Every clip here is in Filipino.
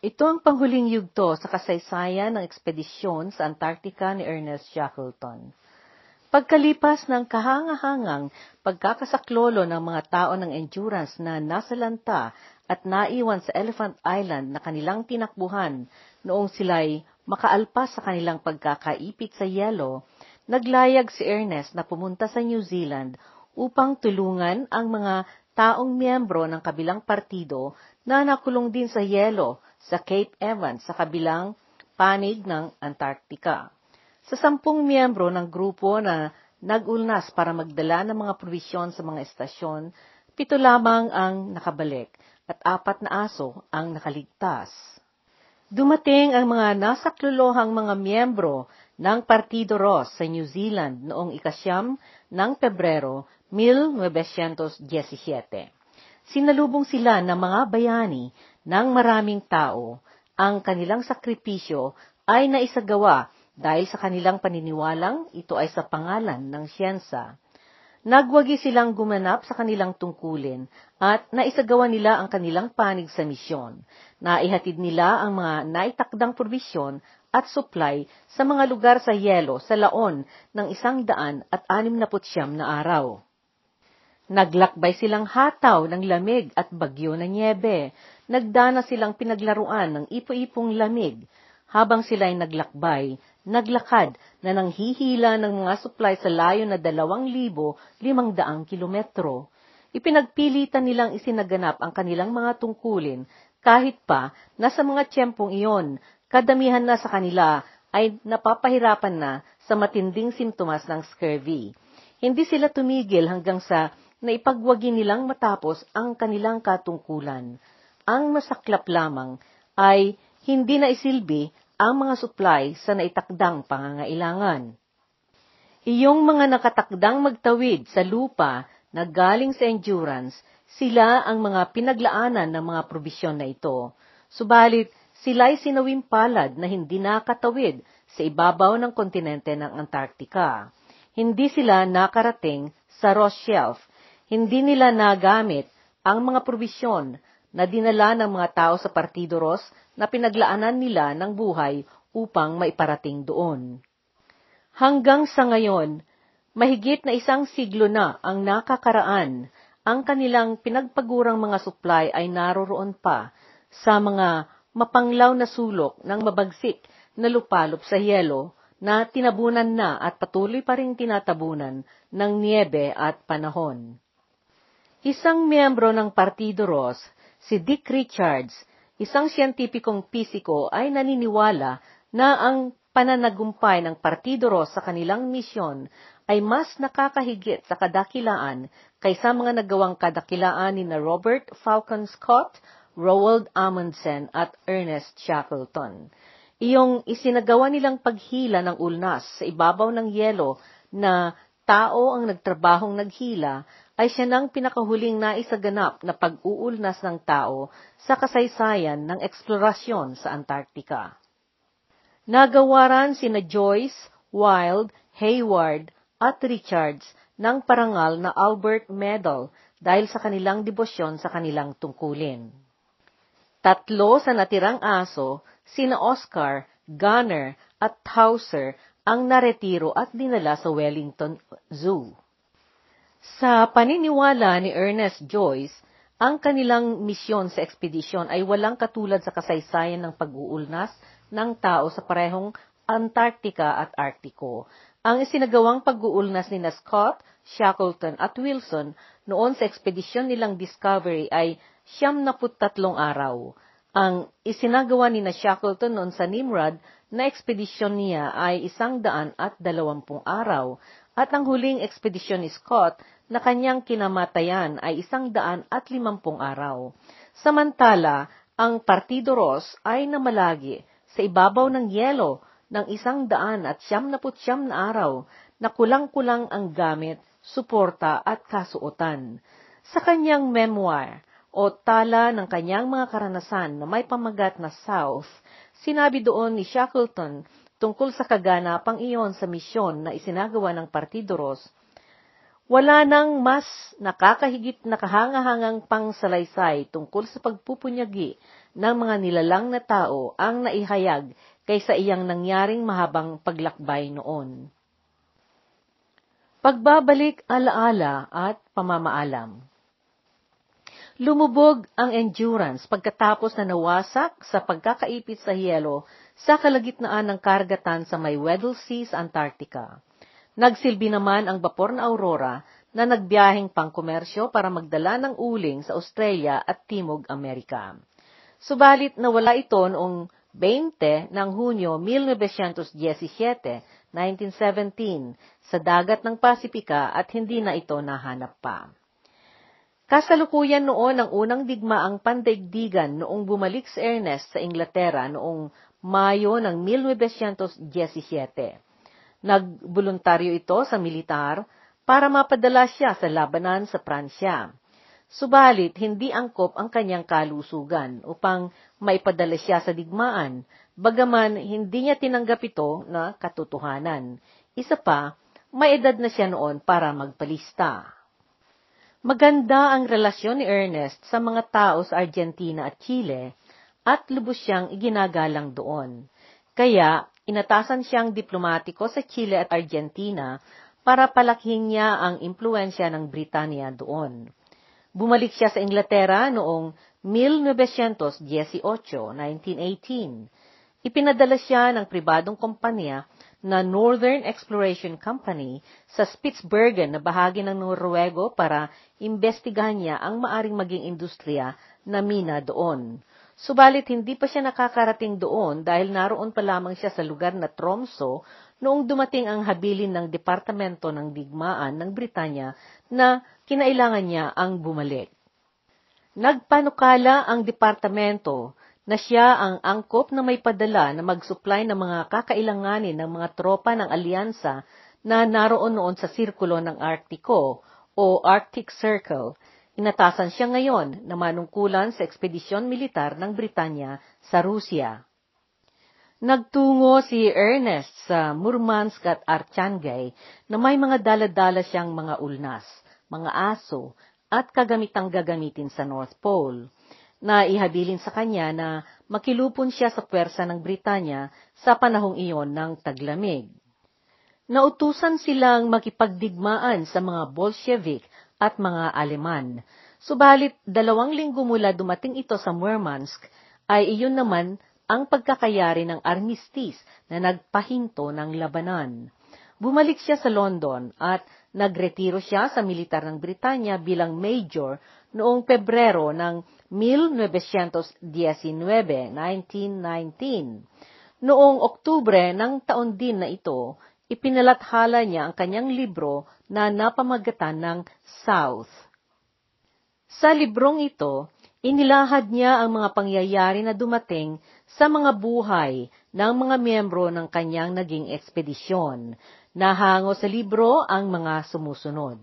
Ito ang panghuling yugto sa kasaysayan ng ekspedisyon sa Antarctica ni Ernest Shackleton. Pagkalipas ng kahangahangang pagkakasaklolo ng mga tao ng Endurance na nasalanta at naiwan sa Elephant Island na kanilang tinakbuhan noong sila'y makaalpas sa kanilang pagkakaipit sa yelo, naglayag si Ernest na pumunta sa New Zealand upang tulungan ang mga taong miyembro ng kabilang partido na nakulong din sa yelo sa Cape Evans sa kabilang panig ng Antarctica. Sa sampung miyembro ng grupo na nag-ulnas para magdala ng mga provisyon sa mga estasyon, pito lamang ang nakabalik at apat na aso ang nakaligtas. Dumating ang mga nasaklulohang mga miyembro ng Partido Ross sa New Zealand noong ikasyam ng Pebrero 1917. Sinalubong sila ng mga bayani ng maraming tao, ang kanilang sakripisyo ay naisagawa dahil sa kanilang paniniwalang ito ay sa pangalan ng siyensa. Nagwagi silang gumanap sa kanilang tungkulin at naisagawa nila ang kanilang panig sa misyon. Naihatid nila ang mga naitakdang probisyon at supply sa mga lugar sa yelo sa laon ng isang daan at anim na putsyam na araw. Naglakbay silang hataw ng lamig at bagyo na niebe. Nagdana silang pinaglaruan ng ipo-ipong lamig. Habang sila'y naglakbay, naglakad na nanghihila ng mga supply sa layo na dalawang libo limang daang kilometro. Ipinagpilitan nilang isinaganap ang kanilang mga tungkulin kahit pa na sa mga tiyempong iyon, kadamihan na sa kanila ay napapahirapan na sa matinding simptomas ng scurvy. Hindi sila tumigil hanggang sa na ipagwagi nilang matapos ang kanilang katungkulan. Ang masaklap lamang ay hindi na isilbi ang mga supply sa naitakdang pangangailangan. Iyong mga nakatakdang magtawid sa lupa na galing sa endurance, sila ang mga pinaglaanan ng mga probisyon na ito. Subalit, sila'y sinawim palad na hindi nakatawid sa ibabaw ng kontinente ng Antarctica. Hindi sila nakarating sa Ross Shelf hindi nila nagamit ang mga probisyon na dinala ng mga tao sa Partido Ros na pinaglaanan nila ng buhay upang maiparating doon. Hanggang sa ngayon, mahigit na isang siglo na ang nakakaraan, ang kanilang pinagpagurang mga supply ay naroroon pa sa mga mapanglaw na sulok ng mabagsik na lupalop sa yelo na tinabunan na at patuloy pa rin tinatabunan ng niebe at panahon. Isang miyembro ng Partido Ross, si Dick Richards, isang siyentipikong pisiko ay naniniwala na ang pananagumpay ng Partido Ross sa kanilang misyon ay mas nakakahigit sa kadakilaan kaysa mga nagawang kadakilaan ni na Robert Falcon Scott, Roald Amundsen at Ernest Shackleton. Iyong isinagawa nilang paghila ng ulnas sa ibabaw ng yelo na tao ang nagtrabahong naghila ay siya nang pinakahuling naisaganap na pag-uulnas ng tao sa kasaysayan ng eksplorasyon sa Antarctica. Nagawaran sina Joyce, Wild, Hayward at Richards ng parangal na Albert Medal dahil sa kanilang debosyon sa kanilang tungkulin. Tatlo sa natirang aso, sina Oscar, Gunner at Hauser ang naretiro at dinala sa Wellington Zoo. Sa paniniwala ni Ernest Joyce, ang kanilang misyon sa ekspedisyon ay walang katulad sa kasaysayan ng pag-uulnas ng tao sa parehong Antarctica at Arctico. Ang isinagawang pag-uulnas ni na Scott, Shackleton at Wilson noon sa ekspedisyon nilang Discovery ay siyam na tatlong araw. Ang isinagawa ni na Shackleton noon sa Nimrod na ekspedisyon niya ay isang daan at dalawampung araw at ang huling ekspedisyon ni Scott na kanyang kinamatayan ay isang daan at limampung araw. Samantala, ang Partido Ross ay namalagi sa ibabaw ng yelo ng isang daan at siyam na putsyam na araw na kulang-kulang ang gamit, suporta at kasuotan. Sa kanyang memoir o tala ng kanyang mga karanasan na may pamagat na South, sinabi doon ni Shackleton tungkol sa kaganapang iyon sa misyon na isinagawa ng Partido Ros, wala nang mas nakakahigit na kahangahangang pangsalaysay tungkol sa pagpupunyagi ng mga nilalang na tao ang naihayag kaysa iyang nangyaring mahabang paglakbay noon. Pagbabalik alaala at pamamaalam Lumubog ang endurance pagkatapos na nawasak sa pagkakaipit sa yelo sa kalagitnaan ng karagatan sa may Weddell Sea sa Antarctica. Nagsilbi naman ang bapor na Aurora na nagbiyaheng pangkomersyo para magdala ng uling sa Australia at Timog Amerika. Subalit nawala ito noong 20 ng Hunyo 1917, 1917, sa dagat ng Pasipika at hindi na ito nahanap pa. Kasalukuyan noon ang unang digmaang pandaigdigan noong bumalik si Ernest sa Inglaterra noong Mayo ng 1917. Nagboluntaryo ito sa militar para mapadala siya sa labanan sa Pransya. Subalit, hindi angkop ang kanyang kalusugan upang maipadala siya sa digmaan, bagaman hindi niya tinanggap ito na katotohanan. Isa pa, may edad na siya noon para magpalista. Maganda ang relasyon ni Ernest sa mga tao sa Argentina at Chile at lubos siyang iginagalang doon. Kaya, inatasan siyang diplomatiko sa Chile at Argentina para palakihin niya ang impluensya ng Britanya doon. Bumalik siya sa Inglaterra noong 1918, 1918. Ipinadala siya ng pribadong kompanya na Northern Exploration Company sa Spitsbergen na bahagi ng Norwego para imbestigahan niya ang maaring maging industriya na mina doon. Subalit hindi pa siya nakakarating doon dahil naroon pa lamang siya sa lugar na Tromso noong dumating ang habilin ng Departamento ng Digmaan ng Britanya na kinailangan niya ang bumalik. Nagpanukala ang departamento na siya ang angkop na may padala na mag-supply ng mga kakailanganin ng mga tropa ng alyansa na naroon noon sa sirkulo ng Arktiko o Arctic Circle. Inatasan siya ngayon na manungkulan sa ekspedisyon militar ng Britanya sa Rusya. Nagtungo si Ernest sa Murmansk at Archangay na may mga daladala siyang mga ulnas, mga aso, at kagamitang gagamitin sa North Pole na ihabilin sa kanya na makilupon siya sa pwersa ng Britanya sa panahong iyon ng taglamig. Nautusan silang makipagdigmaan sa mga Bolshevik at mga Aleman. Subalit, dalawang linggo mula dumating ito sa Murmansk, ay iyon naman ang pagkakayari ng armistice na nagpahinto ng labanan. Bumalik siya sa London at nagretiro siya sa militar ng Britanya bilang major noong Pebrero ng 1919, 1919. Noong Oktubre ng taon din na ito, ipinalathala niya ang kanyang libro na napamagatan ng South. Sa librong ito, inilahad niya ang mga pangyayari na dumating sa mga buhay ng mga miyembro ng kanyang naging ekspedisyon. Nahango sa libro ang mga sumusunod.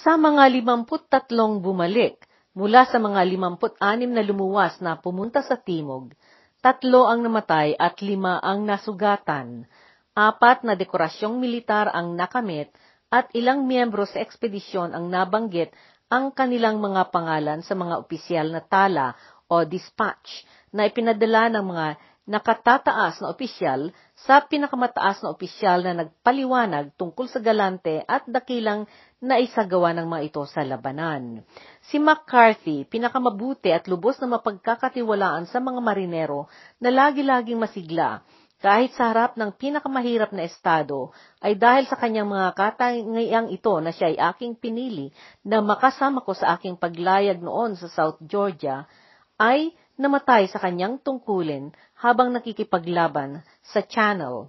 Sa mga limamput tatlong bumalik, Mula sa mga 56 na lumuwas na pumunta sa timog, tatlo ang namatay at lima ang nasugatan. Apat na dekorasyong militar ang nakamit at ilang miyembro sa ekspedisyon ang nabanggit ang kanilang mga pangalan sa mga opisyal na tala o dispatch na ipinadala ng mga nakatataas na opisyal sa pinakamataas na opisyal na nagpaliwanag tungkol sa galante at dakilang naisagawa ng mga ito sa labanan. Si McCarthy, pinakamabuti at lubos na mapagkakatiwalaan sa mga marinero na lagi-laging masigla, kahit sa harap ng pinakamahirap na estado, ay dahil sa kanyang mga katangayang ito na siya ay aking pinili na makasama ko sa aking paglayag noon sa South Georgia, ay namatay sa kanyang tungkulin habang nakikipaglaban sa Channel.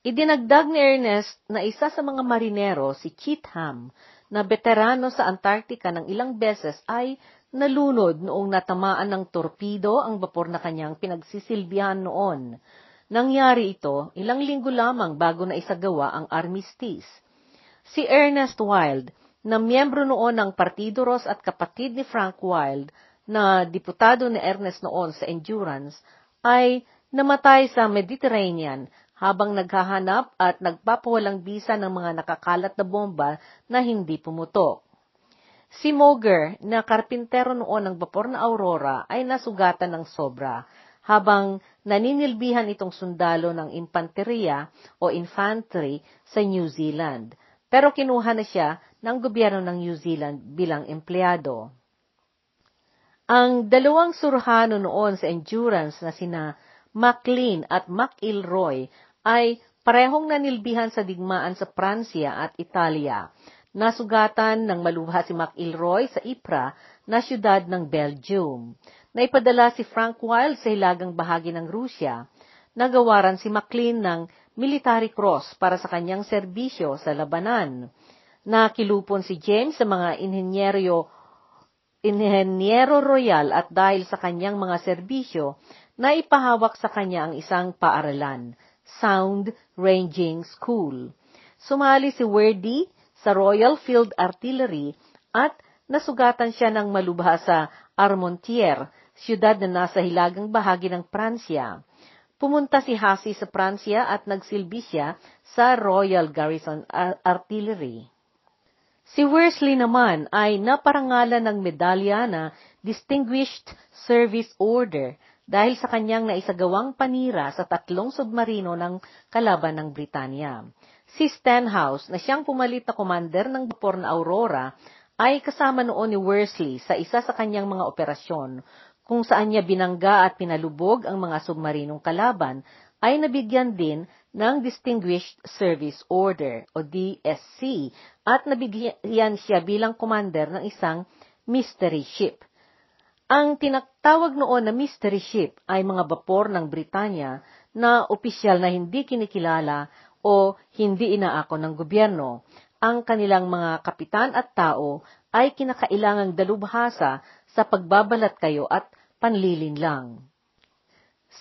Idinagdag ni Ernest na isa sa mga marinero, si Cheatham, na veterano sa Antarctica ng ilang beses ay nalunod noong natamaan ng torpedo ang bapor na kanyang pinagsisilbihan noon. Nangyari ito ilang linggo lamang bago na isagawa ang armistice. Si Ernest Wild, na miyembro noon ng Partido Ros at kapatid ni Frank Wild, na diputado ni Ernest noon sa Endurance ay namatay sa Mediterranean habang naghahanap at nagpapawalang bisa ng mga nakakalat na bomba na hindi pumutok. Si Moger, na karpintero noon ng bapor na Aurora, ay nasugatan ng sobra, habang naninilbihan itong sundalo ng impanteriya o infantry sa New Zealand. Pero kinuha na siya ng gobyerno ng New Zealand bilang empleyado. Ang dalawang surhano noon sa endurance na sina MacLean at McIlroy ay parehong nanilbihan sa digmaan sa Pransya at Italia. Nasugatan ng malubha si McIlroy sa Ypres na siyudad ng Belgium. Naipadala si Frank Wild sa hilagang bahagi ng Rusya. Nagawaran si MacLean ng military cross para sa kanyang serbisyo sa labanan. Nakilupon si James sa mga inhenyero Inhenyero Royal at dahil sa kanyang mga serbisyo, naipahawak sa kanya ang isang paaralan, Sound Ranging School. Sumali si Wordy sa Royal Field Artillery at nasugatan siya ng malubha sa Armontier, siyudad na nasa hilagang bahagi ng Pransya. Pumunta si Hasi sa Pransya at nagsilbi siya sa Royal Garrison Artillery. Si Worsley naman ay naparangalan ng medalya na Distinguished Service Order dahil sa kanyang naisagawang panira sa tatlong submarino ng kalaban ng Britanya. Si Stenhouse, na siyang pumalit na commander ng bapor na Aurora, ay kasama noon ni Worsley sa isa sa kanyang mga operasyon kung saan niya binangga at pinalubog ang mga submarinong kalaban ay nabigyan din ng Distinguished Service Order o DSC at nabigyan siya bilang commander ng isang mystery ship. Ang tinatawag noon na mystery ship ay mga bapor ng Britanya na opisyal na hindi kinikilala o hindi inaako ng gobyerno. Ang kanilang mga kapitan at tao ay kinakailangang dalubhasa sa pagbabalat kayo at panlilin lang.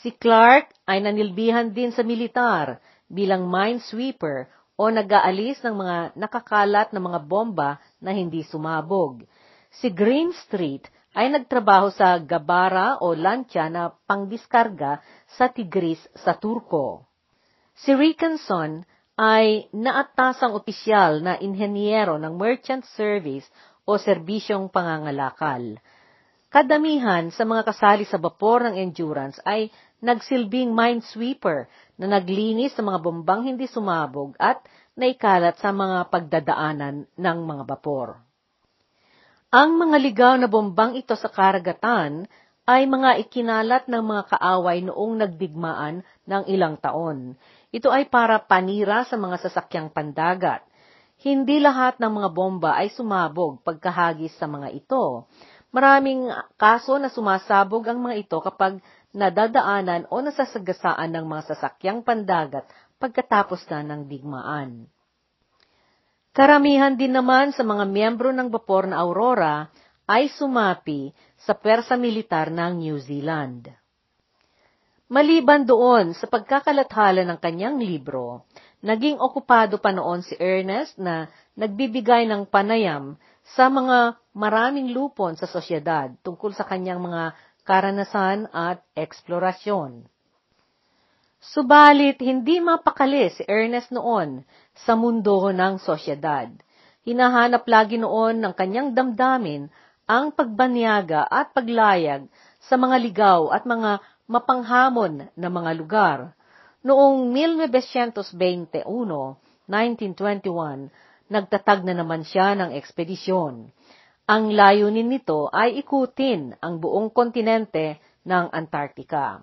Si Clark ay nanilbihan din sa militar bilang minesweeper o nag-aalis ng mga nakakalat na mga bomba na hindi sumabog. Si Greenstreet ay nagtrabaho sa gabara o lansya na pangdiskarga sa Tigris sa Turko. Si Rickenson ay naatasang opisyal na inhenyero ng merchant service o serbisyong pangangalakal. Kadamihan sa mga kasali sa bapor ng endurance ay nagsilbing minesweeper na naglinis sa mga bombang hindi sumabog at naikalat sa mga pagdadaanan ng mga bapor. Ang mga ligaw na bombang ito sa karagatan ay mga ikinalat ng mga kaaway noong nagdigmaan ng ilang taon. Ito ay para panira sa mga sasakyang pandagat. Hindi lahat ng mga bomba ay sumabog pagkahagis sa mga ito. Maraming kaso na sumasabog ang mga ito kapag nadadaanan o nasasagasaan ng mga sasakyang pandagat pagkatapos na ng digmaan. Karamihan din naman sa mga miyembro ng bapor na Aurora ay sumapi sa persa militar ng New Zealand. Maliban doon sa pagkakalathala ng kanyang libro, naging okupado pa noon si Ernest na nagbibigay ng panayam sa mga maraming lupon sa sosyedad tungkol sa kanyang mga karanasan at eksplorasyon. Subalit, hindi mapakali si Ernest noon sa mundo ng sosyedad. Hinahanap lagi noon ng kanyang damdamin ang pagbanyaga at paglayag sa mga ligaw at mga mapanghamon na mga lugar. Noong 1921, 1921, nagtatag na naman siya ng ekspedisyon. Ang layunin nito ay ikutin ang buong kontinente ng Antarctica.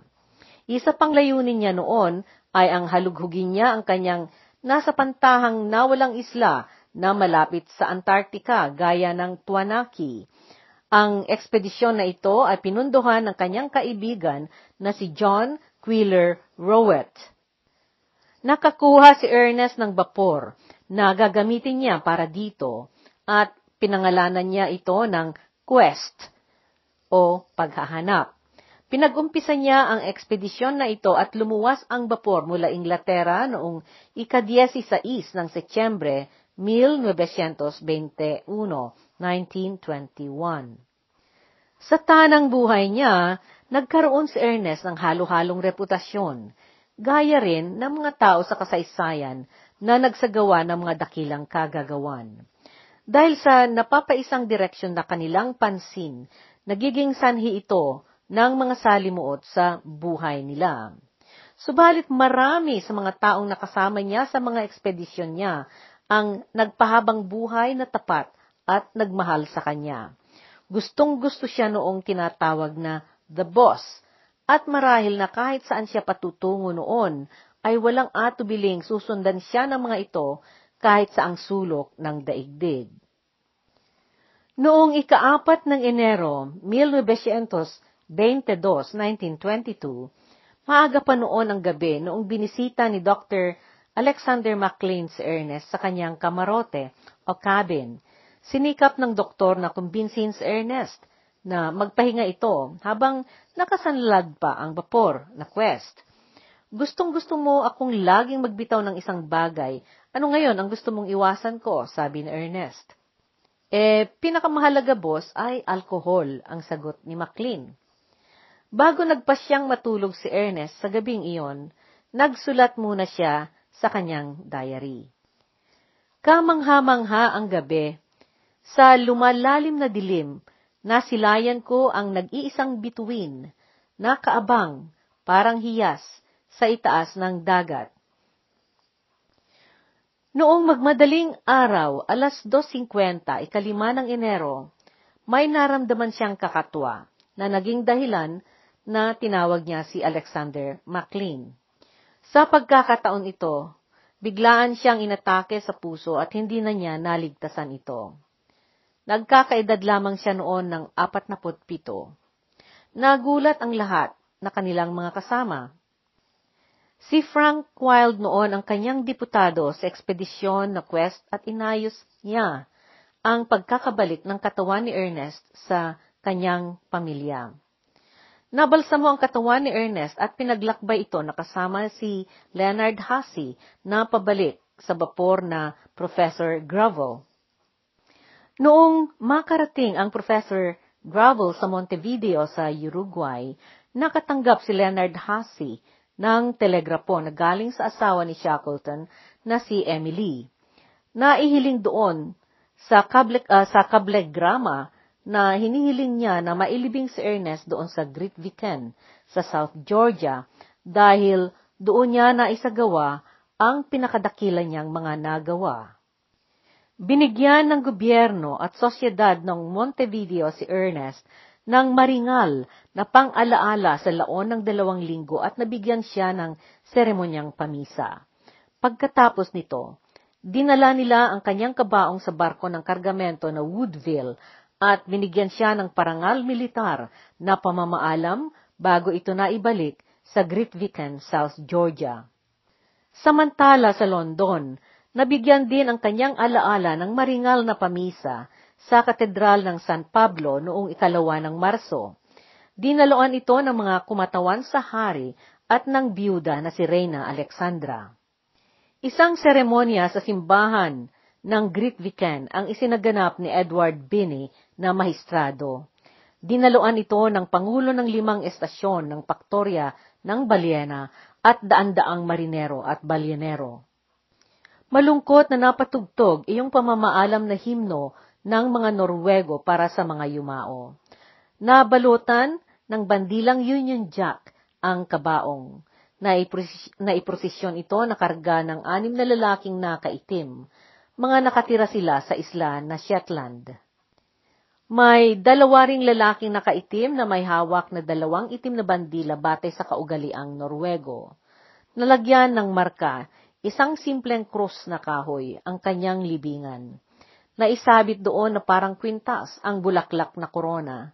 Isa pang layunin niya noon ay ang halughugin niya ang kanyang nasa pantahang nawalang isla na malapit sa Antarctica gaya ng Tuanaki. Ang ekspedisyon na ito ay pinunduhan ng kanyang kaibigan na si John Quiller Rowett. Nakakuha si Ernest ng bapor na gagamitin niya para dito at pinangalanan niya ito ng quest o paghahanap. Pinag-umpisa niya ang ekspedisyon na ito at lumuwas ang bapor mula Inglaterra noong ika-16 ng Setyembre 1921, 1921. Sa tanang buhay niya, nagkaroon si Ernest ng halo-halong reputasyon, gaya rin ng mga tao sa kasaysayan na nagsagawa ng mga dakilang kagagawan. Dahil sa napapaisang direksyon na kanilang pansin, nagiging sanhi ito ng mga salimuot sa buhay nila. Subalit marami sa mga taong nakasama niya sa mga ekspedisyon niya ang nagpahabang buhay na tapat at nagmahal sa kanya. Gustong gusto siya noong tinatawag na the boss, at marahil na kahit saan siya patutungo noon, ay walang atubiling susundan siya ng mga ito kahit sa ang sulok ng daigdig. Noong ikaapat ng Enero, 1922, 1922, maaga pa noon ang gabi noong binisita ni Dr. Alexander McLean si Ernest sa kanyang kamarote o cabin. Sinikap ng doktor na kumbinsin si Ernest na magpahinga ito habang nakasanlag pa ang vapor na quest. Gustong gusto mo akong laging magbitaw ng isang bagay. Ano ngayon ang gusto mong iwasan ko? Sabi ni Ernest. Eh, pinakamahalaga boss ay alkohol, ang sagot ni McLean. Bago nagpasyang matulog si Ernest sa gabing iyon, nagsulat muna siya sa kanyang diary. Kamangha-mangha ang gabi, sa lumalalim na dilim, nasilayan ko ang nag-iisang bituin, nakaabang, parang hiyas, sa itaas ng dagat. Noong magmadaling araw, alas 2.50, ikalima ng Enero, may naramdaman siyang kakatwa na naging dahilan na tinawag niya si Alexander McLean. Sa pagkakataon ito, biglaan siyang inatake sa puso at hindi na niya naligtasan ito. Nagkakaedad lamang siya noon ng 47. Nagulat ang lahat na kanilang mga kasama Si Frank Wild noon ang kanyang diputado sa ekspedisyon na quest at inayos niya ang pagkakabalik ng katawan ni Ernest sa kanyang pamilya. Nabalsamo ang katawan ni Ernest at pinaglakbay ito nakasama si Leonard Hussey na pabalik sa bapor na Professor Gravel. Noong makarating ang Professor Gravel sa Montevideo sa Uruguay, nakatanggap si Leonard Hussey ng telegrapo na galing sa asawa ni Shackleton na si Emily. Naihiling doon sa, kable, uh, sa kablegrama na hinihiling niya na mailibing si Ernest doon sa Great Viken sa South Georgia dahil doon niya na isagawa ang pinakadakila niyang mga nagawa. Binigyan ng gobyerno at sosyedad ng Montevideo si Ernest ng maringal na pang-alaala sa laon ng dalawang linggo at nabigyan siya ng seremonyang pamisa. Pagkatapos nito, dinala nila ang kanyang kabaong sa barko ng kargamento na Woodville at binigyan siya ng parangal militar na pamamaalam bago ito na ibalik sa Grytviken, South Georgia. Samantala sa London, nabigyan din ang kanyang alaala ng maringal na pamisa sa Katedral ng San Pablo noong ikalawa ng Marso. Dinaloan ito ng mga kumatawan sa hari at ng biyuda na si Reyna Alexandra. Isang seremonya sa simbahan ng Greek Vican ang isinaganap ni Edward Binney na mahistrado. Dinaloan ito ng Pangulo ng limang estasyon ng Paktorya ng Balyena at daan-daang marinero at balyenero. Malungkot na napatugtog iyong pamamaalam na himno ng mga Norwego para sa mga yumao. Nabalutan ng bandilang Union Jack ang kabaong. Naiprosisyon ito na karga ng anim na lalaking nakaitim. Mga nakatira sila sa isla na Shetland. May dalawa ring lalaking nakaitim na may hawak na dalawang itim na bandila batay sa kaugaliang Norwego. Nalagyan ng marka, isang simpleng krus na kahoy, ang kanyang libingan na isabit doon na parang kwintas ang bulaklak na korona.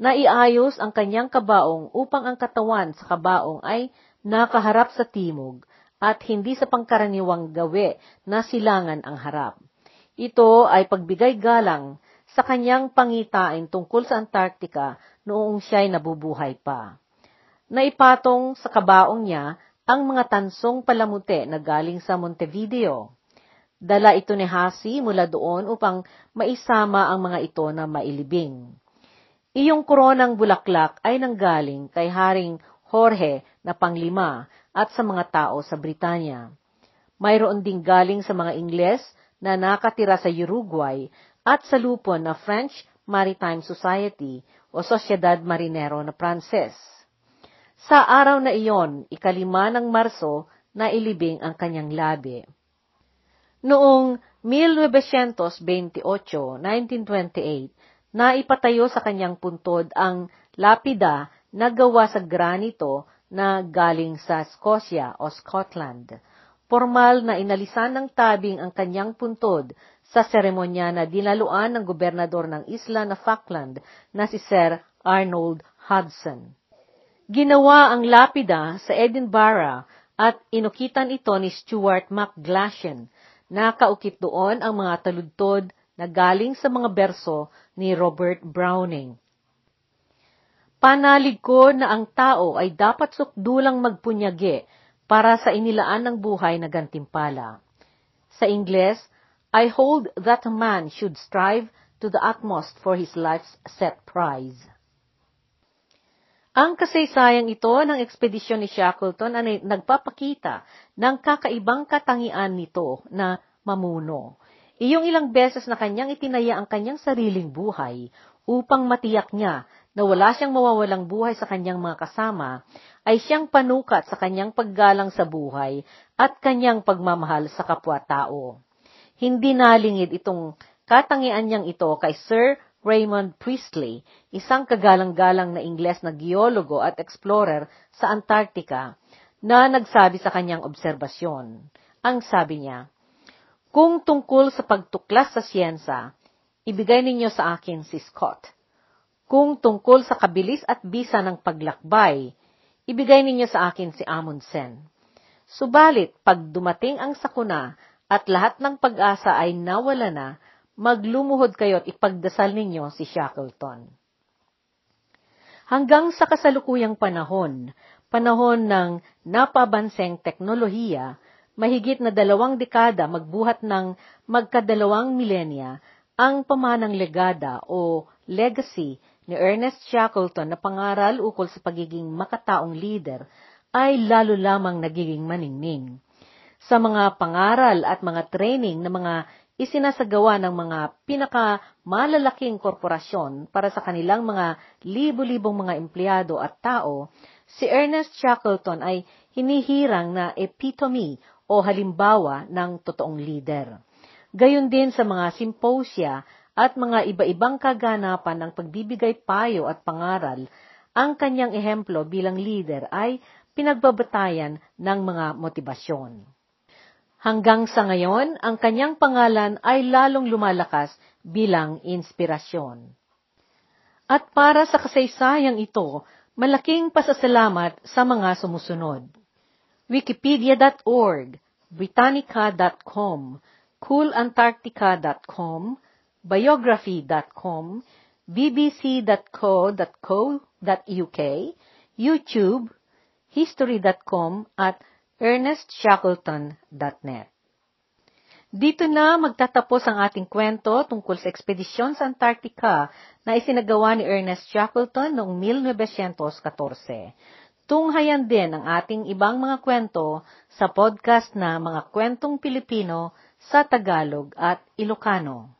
Naiayos ang kanyang kabaong upang ang katawan sa kabaong ay nakaharap sa timog at hindi sa pangkaraniwang gawi na silangan ang harap. Ito ay pagbigay galang sa kanyang pangitain tungkol sa Antarctica noong siya'y nabubuhay pa. Naipatong sa kabaong niya ang mga tansong palamute na galing sa Montevideo. Dala ito ni Hasi mula doon upang maisama ang mga ito na mailibing. Iyong koronang bulaklak ay nanggaling kay Haring Jorge na panglima at sa mga tao sa Britanya. Mayroon ding galing sa mga Ingles na nakatira sa Uruguay at sa lupon na French Maritime Society o Sociedad Marinero na Pranses. Sa araw na iyon, ikalima ng Marso, na ilibing ang kanyang labi. Noong 1928, 1928, naipatayo sa kanyang puntod ang lapida na gawa sa granito na galing sa Scotia o Scotland. Formal na inalisan ng tabing ang kanyang puntod sa seremonya na dinaluan ng gobernador ng isla na Falkland na si Sir Arnold Hudson. Ginawa ang lapida sa Edinburgh at inukitan ito ni Stuart McGlashan Nakaukit doon ang mga taludtod na galing sa mga berso ni Robert Browning. Panalig ko na ang tao ay dapat sukdulang magpunyagi para sa inilaan ng buhay na gantimpala. Sa Ingles, I hold that a man should strive to the utmost for his life's set prize. Ang kasaysayang ito ng ekspedisyon ni Shackleton ay nagpapakita ng kakaibang katangian nito na mamuno. Iyong ilang beses na kanyang itinaya ang kanyang sariling buhay upang matiyak niya na wala siyang mawawalang buhay sa kanyang mga kasama, ay siyang panukat sa kanyang paggalang sa buhay at kanyang pagmamahal sa kapwa-tao. Hindi nalingid itong katangian niyang ito kay Sir Raymond Priestley, isang kagalang-galang na Ingles na geologo at explorer sa Antarctica, na nagsabi sa kanyang obserbasyon. Ang sabi niya, Kung tungkol sa pagtuklas sa siyensa, ibigay ninyo sa akin si Scott. Kung tungkol sa kabilis at bisa ng paglakbay, ibigay ninyo sa akin si Amundsen. Subalit, pag dumating ang sakuna at lahat ng pag-asa ay nawala na, maglumuhod kayo at ipagdasal ninyo si Shackleton. Hanggang sa kasalukuyang panahon, panahon ng napabanseng teknolohiya, mahigit na dalawang dekada magbuhat ng magkadalawang milenya, ang pamanang legada o legacy ni Ernest Shackleton na pangaral ukol sa pagiging makataong leader ay lalo lamang nagiging maningning. Sa mga pangaral at mga training na mga isinasagawa ng mga pinakamalalaking korporasyon para sa kanilang mga libo-libong mga empleyado at tao, si Ernest Shackleton ay hinihirang na epitome o halimbawa ng totoong leader. Gayon din sa mga simposya at mga iba-ibang kaganapan ng pagbibigay payo at pangaral, ang kanyang ehemplo bilang leader ay pinagbabatayan ng mga motibasyon. Hanggang sa ngayon, ang kanyang pangalan ay lalong lumalakas bilang inspirasyon. At para sa kasaysayang ito, malaking pasasalamat sa mga sumusunod. Wikipedia.org, Britannica.com, CoolAntarctica.com, Biography.com, bbc.co.uk, YouTube, History.com at ernestshackleton.net. Dito na magtatapos ang ating kwento tungkol sa ekspedisyon sa Antarctica na isinagawa ni Ernest Shackleton noong 1914. Tunghayan din ang ating ibang mga kwento sa podcast na Mga Kwentong Pilipino sa Tagalog at Ilocano.